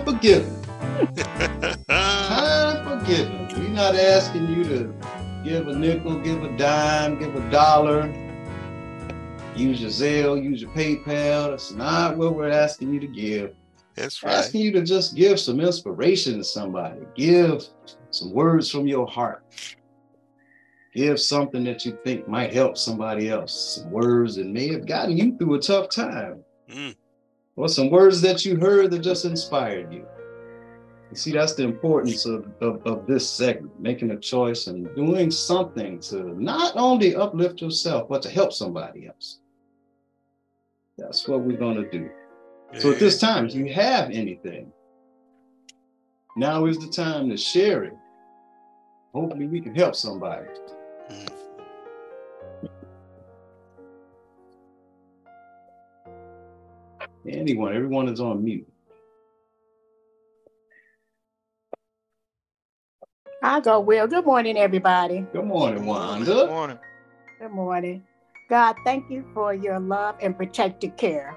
time for giving. time for giving. We're not asking you to give a nickel, give a dime, give a dollar. Use your Zelle, use your PayPal. That's not what we're asking you to give. That's right. asking you to just give some inspiration to somebody. Give some words from your heart. Give something that you think might help somebody else. Some words that may have gotten you through a tough time. Mm. Or some words that you heard that just inspired you. You see, that's the importance of, of, of this segment, making a choice and doing something to not only uplift yourself, but to help somebody else. That's what we're going to do. So at this time, if you have anything, now is the time to share it. Hopefully, we can help somebody. Anyone, everyone is on mute. I go, Will. Good morning, everybody. Good morning, Wanda. Good morning. Good morning. God, thank you for your love and protective care.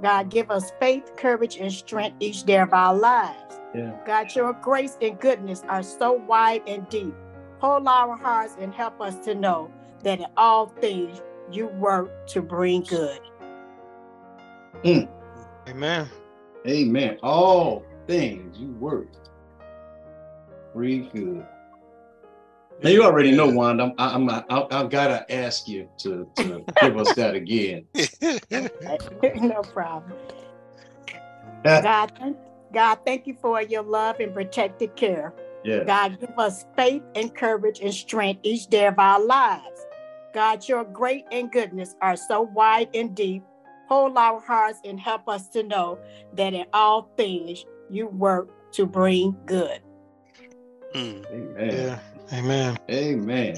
God, give us faith, courage, and strength each day of our lives. Yeah. God, your grace and goodness are so wide and deep. Hold our hearts and help us to know that in all things you work to bring good. Mm. Amen. Amen. All things you work. Breathe good. Now you already know, Wanda. I'm, I'm, I'm I've got to ask you to, to give us that again. no problem. God, thank, God, thank you for your love and protective care. Yeah. God, give us faith and courage and strength each day of our lives. God, your great and goodness are so wide and deep. Hold our hearts and help us to know that in all things you work to bring good. Mm. Amen. Yeah. Amen. Amen.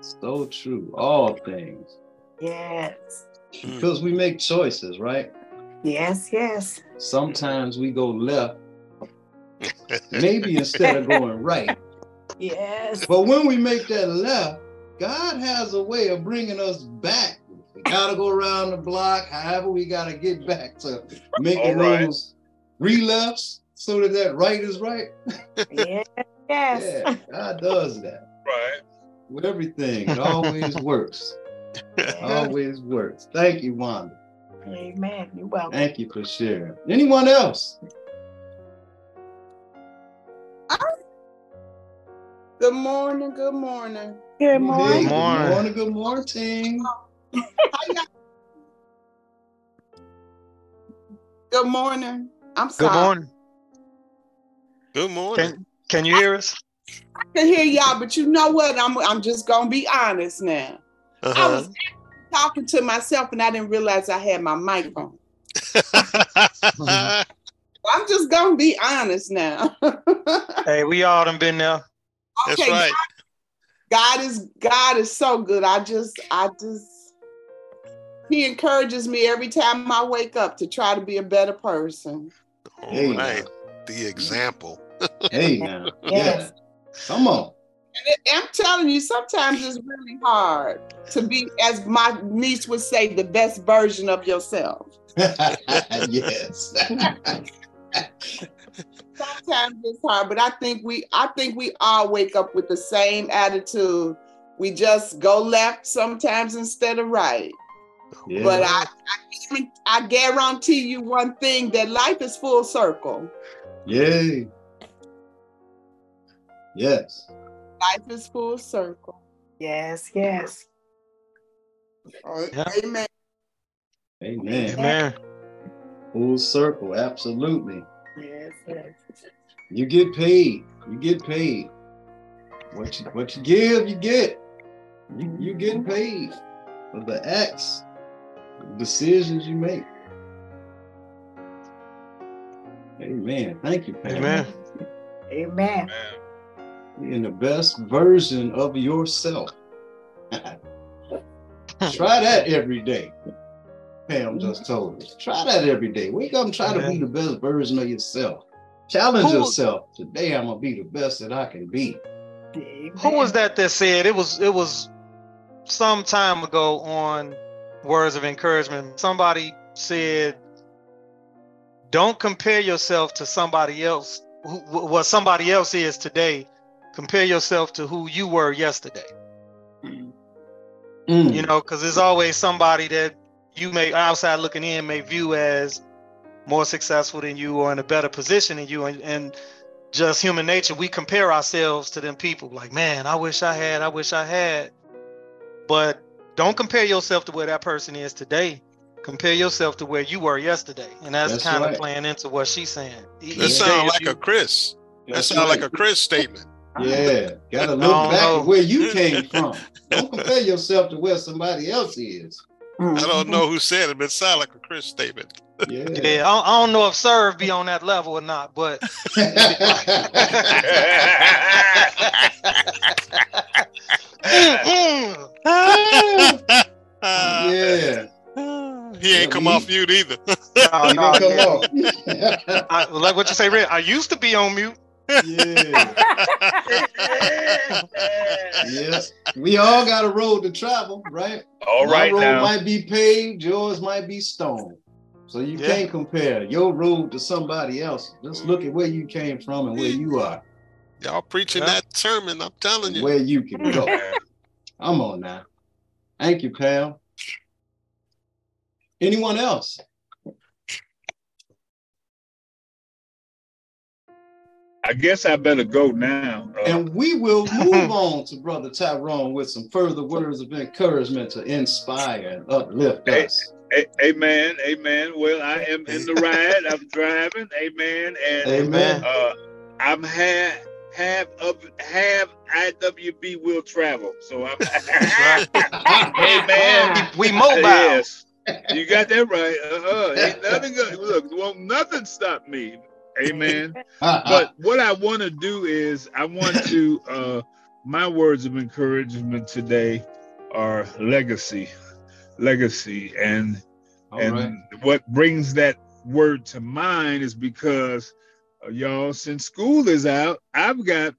So true. All things. Yes. Mm. Because we make choices, right? Yes, yes. Sometimes we go left, maybe instead of going right. Yes. But when we make that left, God has a way of bringing us back. We gotta go around the block, however, we gotta get back to making All right. those three lefts so that that right is right. Yes. Yes. Yeah, God does that Right. with everything. It always works. Always works. Thank you, Wanda. Amen. You're welcome. Thank you for sharing. Anyone else? Ah. Good morning, good morning. Good Hey, morning. Good morning. morning. Good morning. Good morning. I'm sorry. Good morning. Good morning. Can can you hear us? I can hear y'all, but you know what? I'm I'm just gonna be honest now. I Uh-huh. was talking to myself and I didn't realize I had my mic on. I'm just gonna be honest now. Hey, we all done been there. That's Okay, right. God is God is so good. I just I just He encourages me every time I wake up to try to be a better person. All Hey, right. The example. Hey now. Yes. Yeah. Come on. And it- I'm telling you, sometimes it's really hard to be, as my niece would say, the best version of yourself. yes. Sometimes it's hard, but I think we I think we all wake up with the same attitude. We just go left sometimes instead of right. Yeah. But I, I I guarantee you one thing that life is full circle. Yay. Yes. Life is full circle. Yes, yes. Yeah. Amen. Amen. Amen. Full circle. Absolutely. Yes, yes. You get paid. You get paid. What you what you give, you get. You you get paid for the acts, the decisions you make. Amen. Thank you, Pam. Amen. Amen. Being the best version of yourself. try that every day. Pam just told us. Try that every day. Wake up and try to be the best version of yourself. Challenge Who- yourself. Today I'm gonna be the best that I can be. Who was that that said it was it was some time ago on words of encouragement? Somebody said, don't compare yourself to somebody else who, what somebody else is today. Compare yourself to who you were yesterday. Mm. you know because there's always somebody that you may outside looking in may view as more successful than you or in a better position than you. And, and just human nature we compare ourselves to them people. Like man i wish i had i wish i had. But don't compare yourself to where that person is today compare yourself to where you were yesterday and that's, That's kind right. of playing into what she's saying That each sounds like is a Chris. That That's sounds like a Chris statement. Yeah, gotta look back know. at where you came from. Don't compare yourself to where somebody else is. I don't know who said it, but it sounds like a Chris statement. Yeah. yeah I, I don't know if serve be on that level or not but. yeah. He ain't come off mute either. No, You no, didn't yeah. come off. I, like what you say, Red. I used to be on mute. yeah. Yes. We all got a road to travel, right? All My right road now. might be paved, yours might be stone. So you Yeah. can't compare your road to somebody else. Just look at where you came from and where you are, Y'all preaching Yeah. that sermon, I'm telling you. where you can go. I'm on now. Thank you, pal. Anyone else? I guess I better go now. Uh, And we will move on to Brother Tyrone with some further words of encouragement to inspire and uplift Hey. us. a- amen. Amen. Well, I am in the ride. I'm driving. Amen. And Amen. uh, I'm half half of half IWB will travel. So I'm Amen. We mobile. Yes. You got that right. Uh-huh. Ain't nothing go- look, won't nothing stop me. Amen. but what I want to do is I want to uh my words of encouragement today are legacy. Legacy and All and right. what brings that word to mind is because y'all since school is out, I've got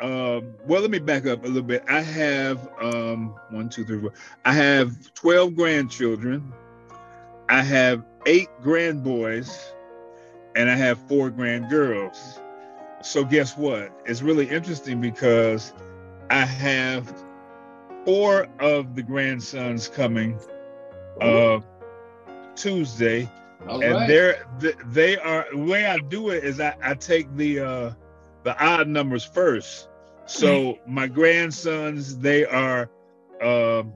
um well let me back up a little bit. I have um one, two, three, four. I have 12 grandchildren. I have eight grandboys and I have four grandgirls. So guess what? It's really interesting because I have four of the grandsons coming uh Tuesday, All and right. they're they are the way I do it is I, I take the uh the odd numbers first. So my grandsons they are um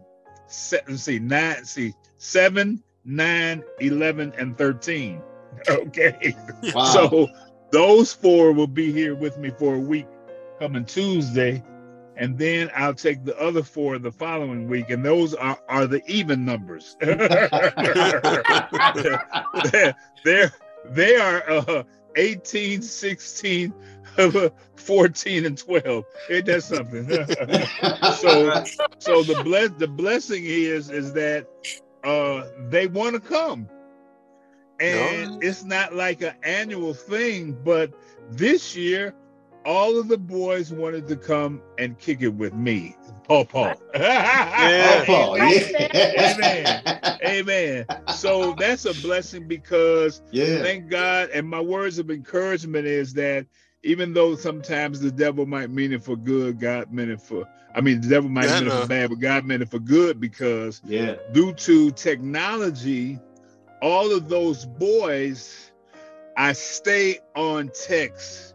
set, let's see nine see seven, nine, eleven, and thirteen. Okay. Wow. So those four will be here with me for a week coming Tuesday. And then I'll take the other four the following week, and those are, are the even numbers. they're, they're they are uh, 18, 16, 14, and 12. Ain't that something? so so the bless the blessing is is that uh they want to come and it's not like an annual thing but this year all of the boys wanted to come and kick it with me Paul paw Oh, Paul, yeah. Amen. amen so that's a blessing because Yeah. thank God. And my words of encouragement is that even though sometimes the devil might mean it for good, God meant it for, I mean, the devil might Yeah, I mean it for bad, but God meant it for good because Yeah. due to technology, all of those boys, I stay on text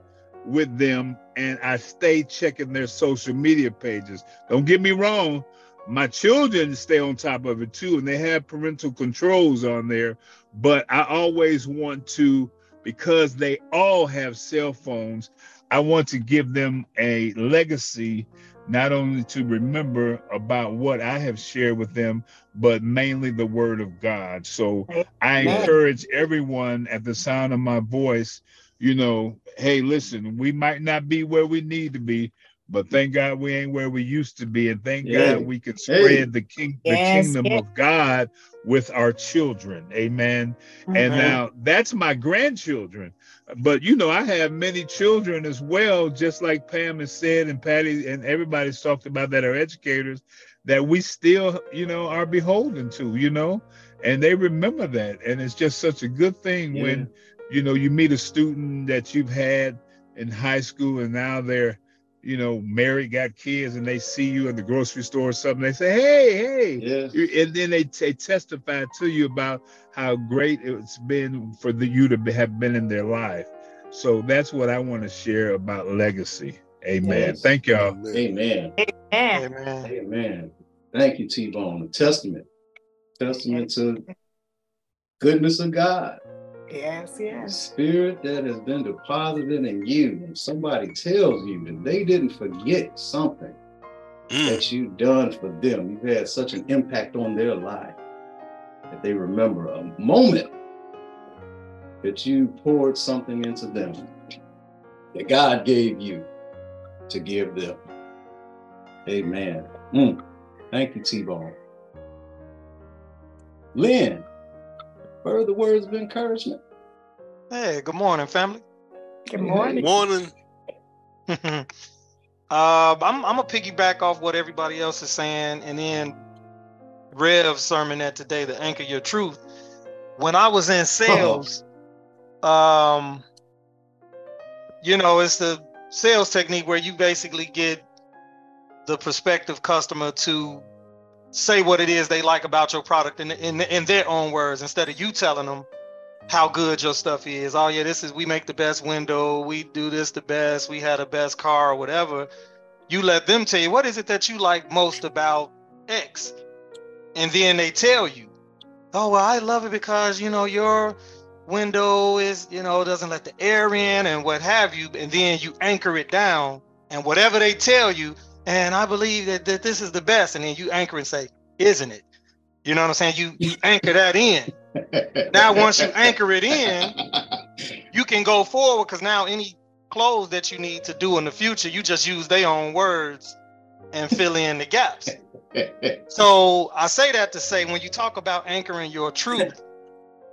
with them and I stay checking their social media pages. Don't get me wrong, my children stay on top of it too, and they have parental controls on there. But I always want to, because they all have cell phones, I want to give them a legacy, not only to remember about what I have shared with them, but mainly the word of God. So I encourage everyone at the sound of my voice, you know, hey, listen, we might not be where we need to be, but thank God we ain't where we used to be, and thank Yeah. God we can spread Hey. the king, the Yes, kingdom of God with our children. Amen. And Mhm. now that's my grandchildren. But you know, I have many children as well, just like Pam has said, and Patty and everybody's talked about that are educators that we still, you know, are beholden to, you know. and they remember that and it's just such a good thing Yeah. when you know you meet a student that you've had in high school and now they're you know married got kids and they see you in the grocery store or something they say hey hey Yeah. And then they, they testify to you about how great it's been for the, you to be- have been in their life so that's what i want to share about legacy amen Yes. thank y'all Amen. And Amen. Amen. Thank you, T Bone. A testament. Testament to goodness of God. Yes, The yes. spirit that has been deposited in you. When somebody tells you that they didn't forget something Mm. that you've done for them, you've had such an impact on their life that they remember a moment that you poured something into them that God gave you to give them. Amen. Mm. Thank you, T Bone. Len, further words of encouragement. Hey, good morning, family. Good morning. Morning. uh, I'm, I'm gonna piggyback off what everybody else is saying, and then Rev's sermon that today, the anchor your truth. When I was in sales, um, you know, it's the sales technique where you basically get the prospective customer to say what it is they like about your product in, in in their own words instead of you telling them how good your stuff is. Oh yeah, this is we make the best window, we do this the best, we had the best car or whatever. You let them tell you what is it that you like most about X. And then they tell you, "Oh, well, I love it because, you know, your window is, you know, doesn't let the air in and what have you." And then you anchor it down and whatever they tell you, and I believe that, that this is the best and then you anchor and say, "Isn't it?" You know what I'm saying? You you anchor that in. Now, once you anchor it in, you can go forward because now any clothes that you need to do in the future, you just use their own words and fill in the gaps. So I say that to say when you talk about anchoring your truth,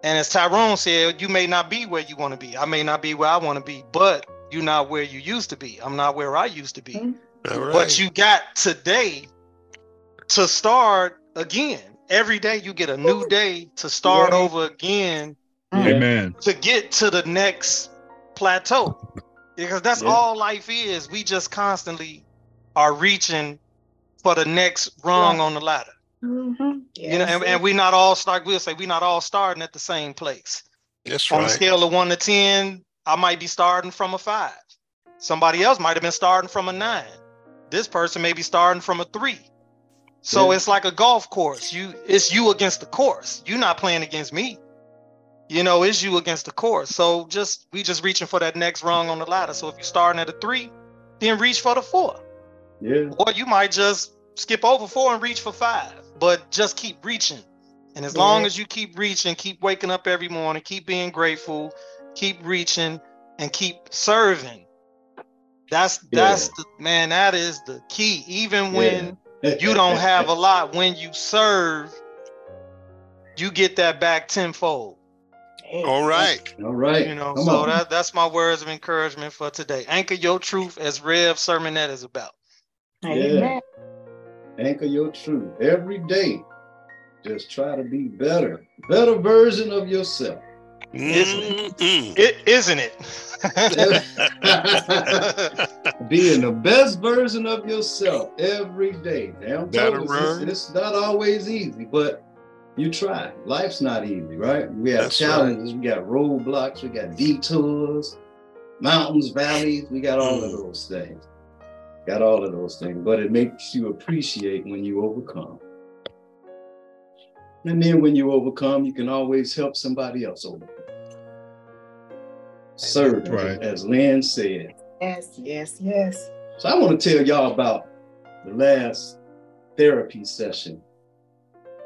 and as Tyrone said, you may not be where you want to be. I may not be where I want to be, but you're not where you used to be. I'm not where I used to be. All right. But you got today to start again. Every day you get a new day to start Yeah. over again Mm. amen to get to the next plateau because that's Yeah. all life is we just constantly are reaching for the next rung on the ladder Mhm. you know and, and we not all start we'll say we're not all starting at the same place That's on a scale of one to ten i might be starting from a five somebody else might have been starting from a nine this person may be starting from a three. So Yeah. it's like a golf course. You it's you against the course. You're not playing against me. You know it's you against the course. So just we just reaching for that next rung on the ladder. So if you're starting at a three then reach for the four. Yeah. or you might just skip over four and reach for five but just keep reaching. And as long as you keep reaching keep waking up every morning keep being grateful keep reaching and keep serving that's that's the man that is the key even when you don't have a lot when you serve you get that back tenfold All right. All right. you know Come so on. that, that's my words of encouragement for today anchor your truth as rev sermonette is about Amen. Anchor your truth every day. Just try to be better, better version of yourself. Mm-mm. it isn't it Being the best version of yourself every day. Damn, Better told us version. it's, it's not always easy, but you try. Life's not easy, right? We have That's right. challenges, we got roadblocks, we got detours, mountains, valleys, we got all of Mm. those things. Got all of those things, but it makes you appreciate when you overcome. And then when you overcome, you can always help somebody else overcome. Serve, Right. as Len said. Yes, yes, yes. So I want to tell y'all about the last therapy session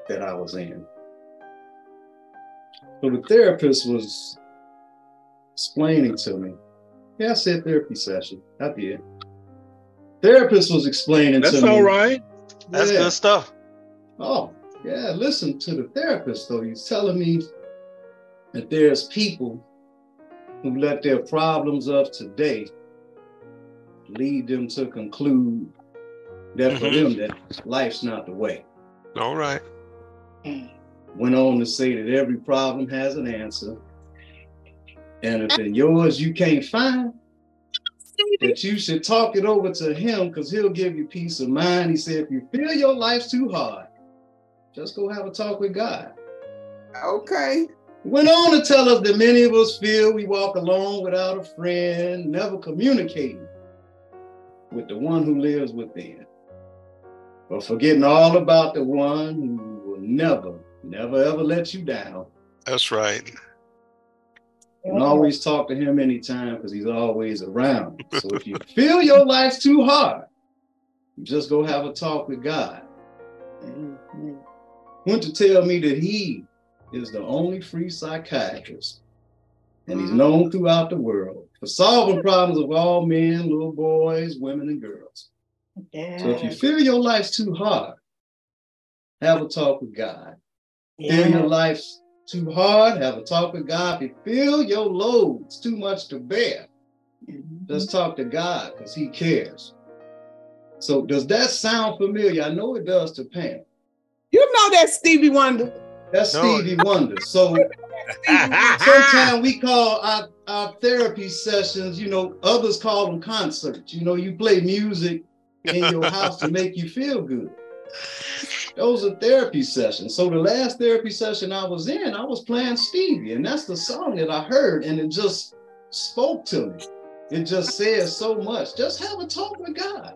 that I was in. So the therapist was explaining to me. Yeah, I said therapy session. I did. Therapist was explaining that's to me. all right that's Yeah. good stuff Oh, yeah. Listen to the therapist, though. He's telling me that there's people who let their problems of today lead them to conclude that for Mhm. them that life's not the way. All right. Went on to say that every problem has an answer. And if in yours you can't find, that you should talk it over to him because he'll give you peace of mind. He said, if you feel your life's too hard, just go have a talk with God. Okay. Went on to tell us that many of us feel we walk alone without a friend, never communicating with the one who lives within, but forgetting all about the one who will never, never, ever let you down. That's right. And always talk to him anytime because he's always around. So if you feel your life's too hard, just go have a talk with God. Went to tell me that he is the only free psychiatrist, and he's known throughout the world for solving problems of all men, little boys, women, and girls. So if you feel your life's too hard, have a talk with God. Feel your life's too hard, have a talk with God. If you feel your load's too much to bear, mm-hmm. just talk to God because He cares. So does that sound familiar? I know it does to Pam. You know that Stevie Wonder. That's No. Stevie Wonder. So sometimes we call our, our therapy sessions, you know, others call them concerts. You know, you play music in your house to make you feel good. Those are therapy sessions. So the last therapy session I was in, I was playing Stevie, and that's the song that I heard, and it just spoke to me. It just says so much. Just have a talk with God.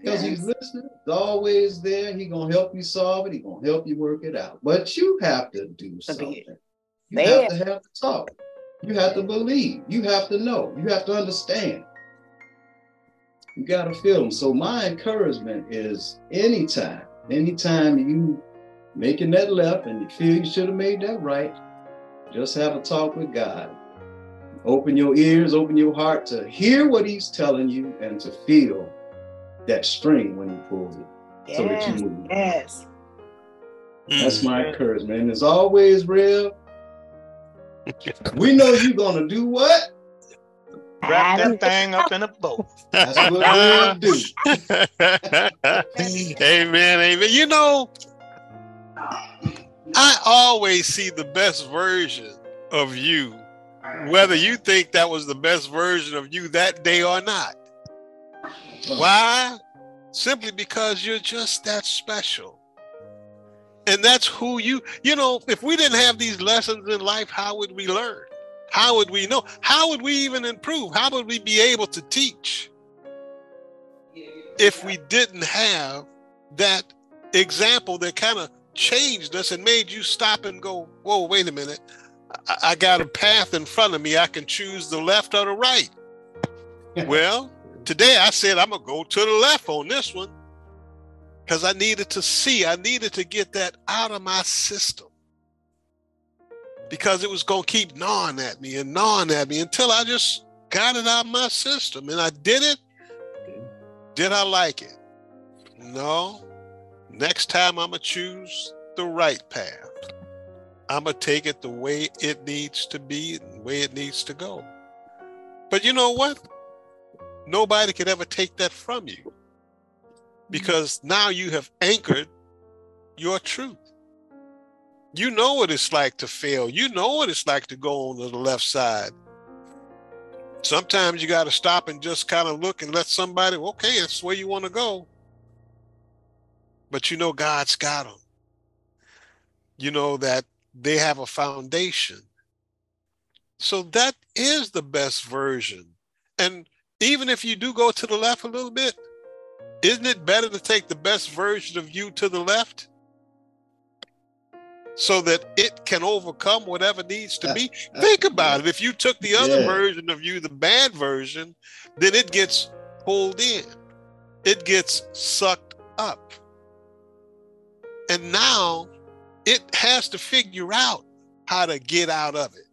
Because he's listening, he's always there. He gonna help you solve it. He gonna help you work it out. But you have to do something. You have to have to talk. You have to believe. You have to know. You have to understand. You gotta feel them. So my encouragement is anytime, anytime you making that left and you feel you should have made that right, just have a talk with God. Open your ears, open your heart to hear what He's telling you and to feel that string when He pulls it so that you move. yes. That's mm. my encouragement. And as always, Rev, we know you're gonna do what? Wrap that thing up in a bow. That's what Rev do. amen, amen. You know, I always see the best version of you, whether you think that was the best version of you that day or not. Why? Simply because you're just that special. And that's who you, you know, if we didn't have these lessons in life, how would we learn? How would we know? How would we even improve? How would we be able to teach if we didn't have that example that kind of changed us and made you stop and go, whoa, wait a minute. I, I got a path in front of me. I can choose the left or the right. well, today I said I'm gonna go to the left on this one because I needed to see, I needed to get that out of my system because it was gonna keep gnawing at me and gnawing at me until I just got it out of my system and I did it. Did I like it? No. Next time I'm gonna choose the right path. I'm gonna take it the way it needs to be the way it needs to go. But you know what? Nobody could ever take that from you because now you have anchored your truth. You know what it's like to fail. You know what it's like to go on to the left side. Sometimes you got to stop and just kind of look and let somebody, okay, that's where you want to go. But you know God's got them. You know that they have a foundation. So that is the best version. And even if you do go to the left a little bit, isn't it better to take the best version of you to the left? So that it can overcome whatever needs to be. Think about it. If you took the other Yeah. version of you, the bad version, then it gets pulled in, it gets sucked up. And now it has to figure out how to get out of it.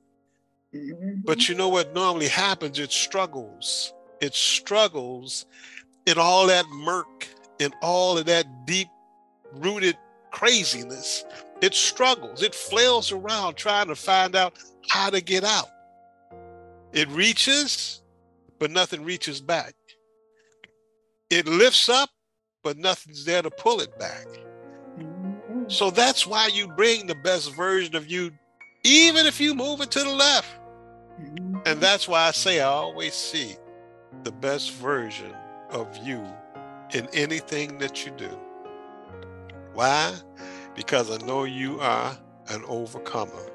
But you know what normally happens? It struggles. It struggles in all that murk, in all of that deep rooted craziness. It struggles. It flails around trying to find out how to get out. It reaches, but nothing reaches back. It lifts up, but nothing's there to pull it back. Mm-hmm. So that's why you bring the best version of you, even if you move it to the left. Mm-hmm. And that's why I say I always see the best version of you in anything that you do. Why? Because I know you are an overcomer.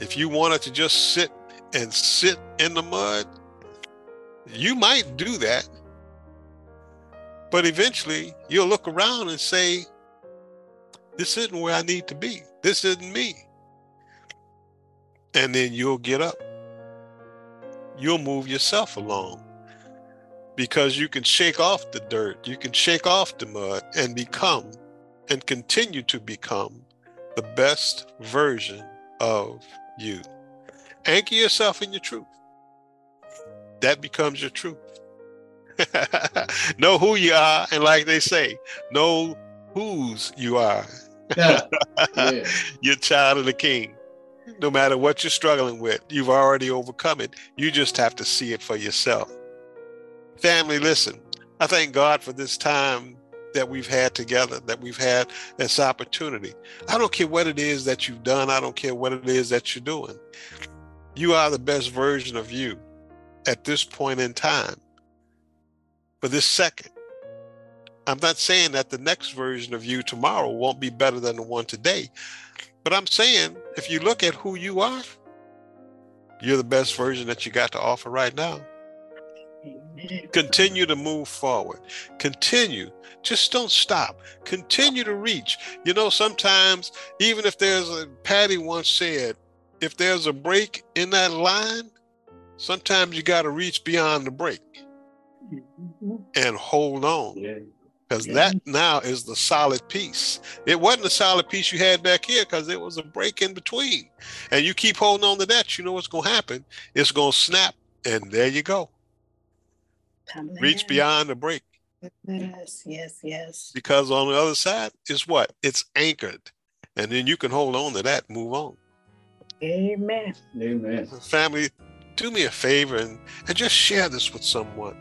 If you wanted to just sit and sit in the mud, you might do that. But eventually you'll look around and say, This isn't where I need to be. This isn't me. And then you'll get up. You'll move yourself along because you can shake off the dirt, you can shake off the mud and become and continue to become the best version of you. Anchor yourself in your truth. That becomes your truth. know who you are, and like they say, know whose you are. Yeah. Yeah. You're child of the king. No matter what you're struggling with, you've already overcome it. You just have to see it for yourself. Family, listen, I thank God for this time that we've had together, that we've had this opportunity. I don't care what it is that you've done, I don't care what it is that you're doing. You are the best version of you at this point in time, for this second. I'm not saying that the next version of you tomorrow won't be better than the one today, but I'm saying if you look at who you are, you're the best version that you got to offer right now. Continue to move forward. Continue. Just don't stop. Continue to reach. You know, sometimes, even if there's a, Patty once said, if there's a break in that line, sometimes you got to reach beyond the break and hold on. Yeah. Because Yeah. that now is the solid piece. It wasn't a solid piece you had back here because there was a break in between. And you keep holding on to that, you know what's going to happen. It's going to snap, and there you go. Reach beyond the break. Yes, yes, yes. Because on the other side is what? It's anchored. And then you can hold on to that, move on. Amen. Amen. Family, do me a favor and, and just share this with someone.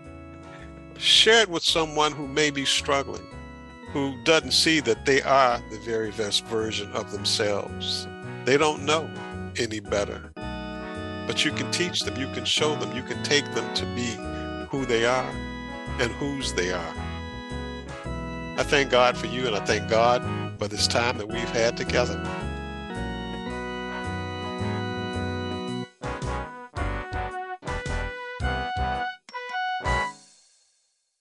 Share it with someone who may be struggling, who doesn't see that they are the very best version of themselves. They don't know any better. But you can teach them, you can show them, you can take them to be who they are and whose they are. I thank God for you and I thank God for this time that we've had together.